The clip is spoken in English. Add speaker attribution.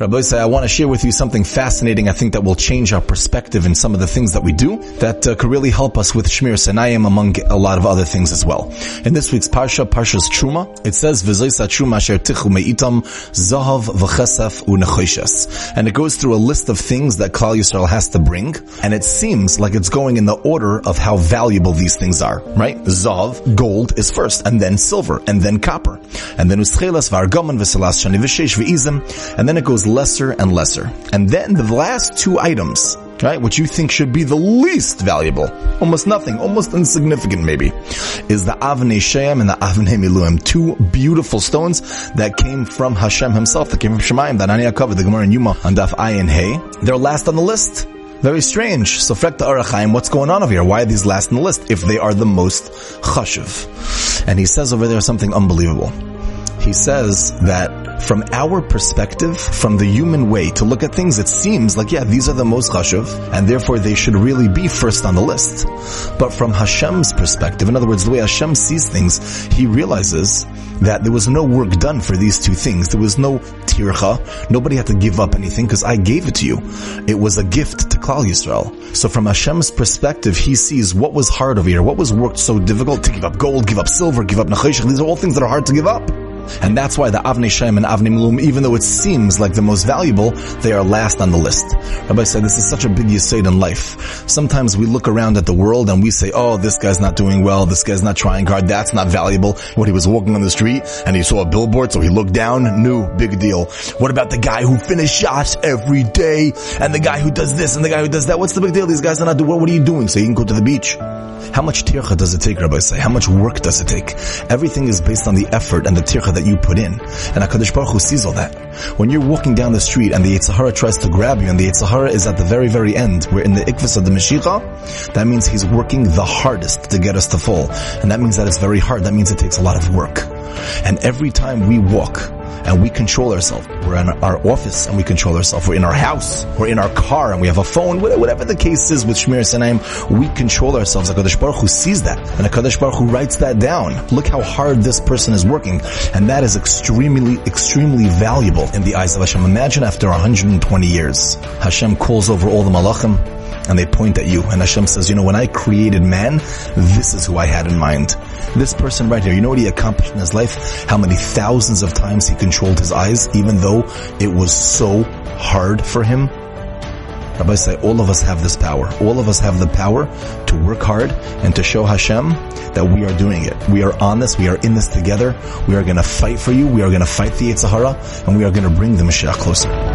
Speaker 1: Rabbi say, I want to share with you something fascinating. I think that will change our perspective in some of the things that we do that uh, could really help us with Shmiras Einayim among a lot of other things as well. In this week's Parsha, Parshas Truma, it says, Truma Asher Tikchu Me'itam Zahav V'chesef U'nechoshes. And it goes through a list of things that Klal Yisrael has to bring, and it seems like it's going in the order of how valuable these things are, right? Zahav, gold is first, and then silver, and then copper. And then U'techeles V'argaman V'selas Shani V'shesh V'izim, and then it goes lesser and lesser. And then the last two items, right, which you think should be the least valuable, almost nothing, almost insignificant maybe, is the Avnei Shoham and the Avnei Miluim, two beautiful stones that came from Hashem himself, that came from Shamayim, that Ani covered, the Gemara and Yoma on Daf Ayin Hey. They're last on the list. Very strange. So Frekta Arachaim, what's going on over here? Why are these last in the list if they are the most chashuv? And he says over there something unbelievable. He says that from our perspective, from the human way to look at things, it seems like, yeah, these are the most chashuv, and therefore they should really be first on the list. But from Hashem's perspective, in other words, the way Hashem sees things, he realizes that there was no work done for these two things. There was no tircha. Nobody had to give up anything because I gave it to you. It was a gift to Klal Yisrael. So from Hashem's perspective, he sees what was hard over here, what was worked so difficult to give up gold, give up silver, give up nechoshes. These are all things that are hard to give up. And that's why the Avnei Shoham and Avnei Miluim, even though it seems like the most valuable, they are last on the list. Rabbi said this is such a big yisod in life. Sometimes we look around at the world and we say, oh, this guy's not doing well, this guy's not trying hard, that's not valuable. When he was walking on the street and he saw a billboard, so he looked down, new, big deal. What about the guy who finished shots every day and the guy who does this and the guy who does that? What's the big deal? These guys are not doing, what are you doing? So you can go to the beach. How much tircha does it take, Rabbi say? How much work does it take? Everything is based on the effort and the tircha that you put in. And HaKadosh Baruch Hu sees all that. When you're walking down the street and the Yetzer Hara tries to grab you and the Yetzer Hara is at the very, very end, we're in the ikvis of the Mashiach, that means he's working the hardest to get us to fall. And that means that it's very hard. That means it takes a lot of work. And every time we walk, and we control ourselves. We're in our office and we control ourselves. We're in our house. We're in our car and we have a phone. Whatever the case is with Shmiras Einayim, we control ourselves. HaKadosh Baruch Hu sees that. And HaKadosh Baruch Hu writes that down. Look how hard this person is working. And that is extremely, extremely valuable in the eyes of Hashem. Imagine after 120 years, Hashem calls over all the malachim and they point at you. And Hashem says, you know, when I created man, this is who I had in mind. This person right here, you know what he accomplished in his life? How many thousands of times he controlled his eyes, even though it was so hard for him? Rabbi say, all of us have this power. All of us have the power to work hard and to show Hashem that we are doing it. We are on this. We are in this together. We are going to fight for you. We are going to fight the Yetzer Hara and we are going to bring the Mashiach closer.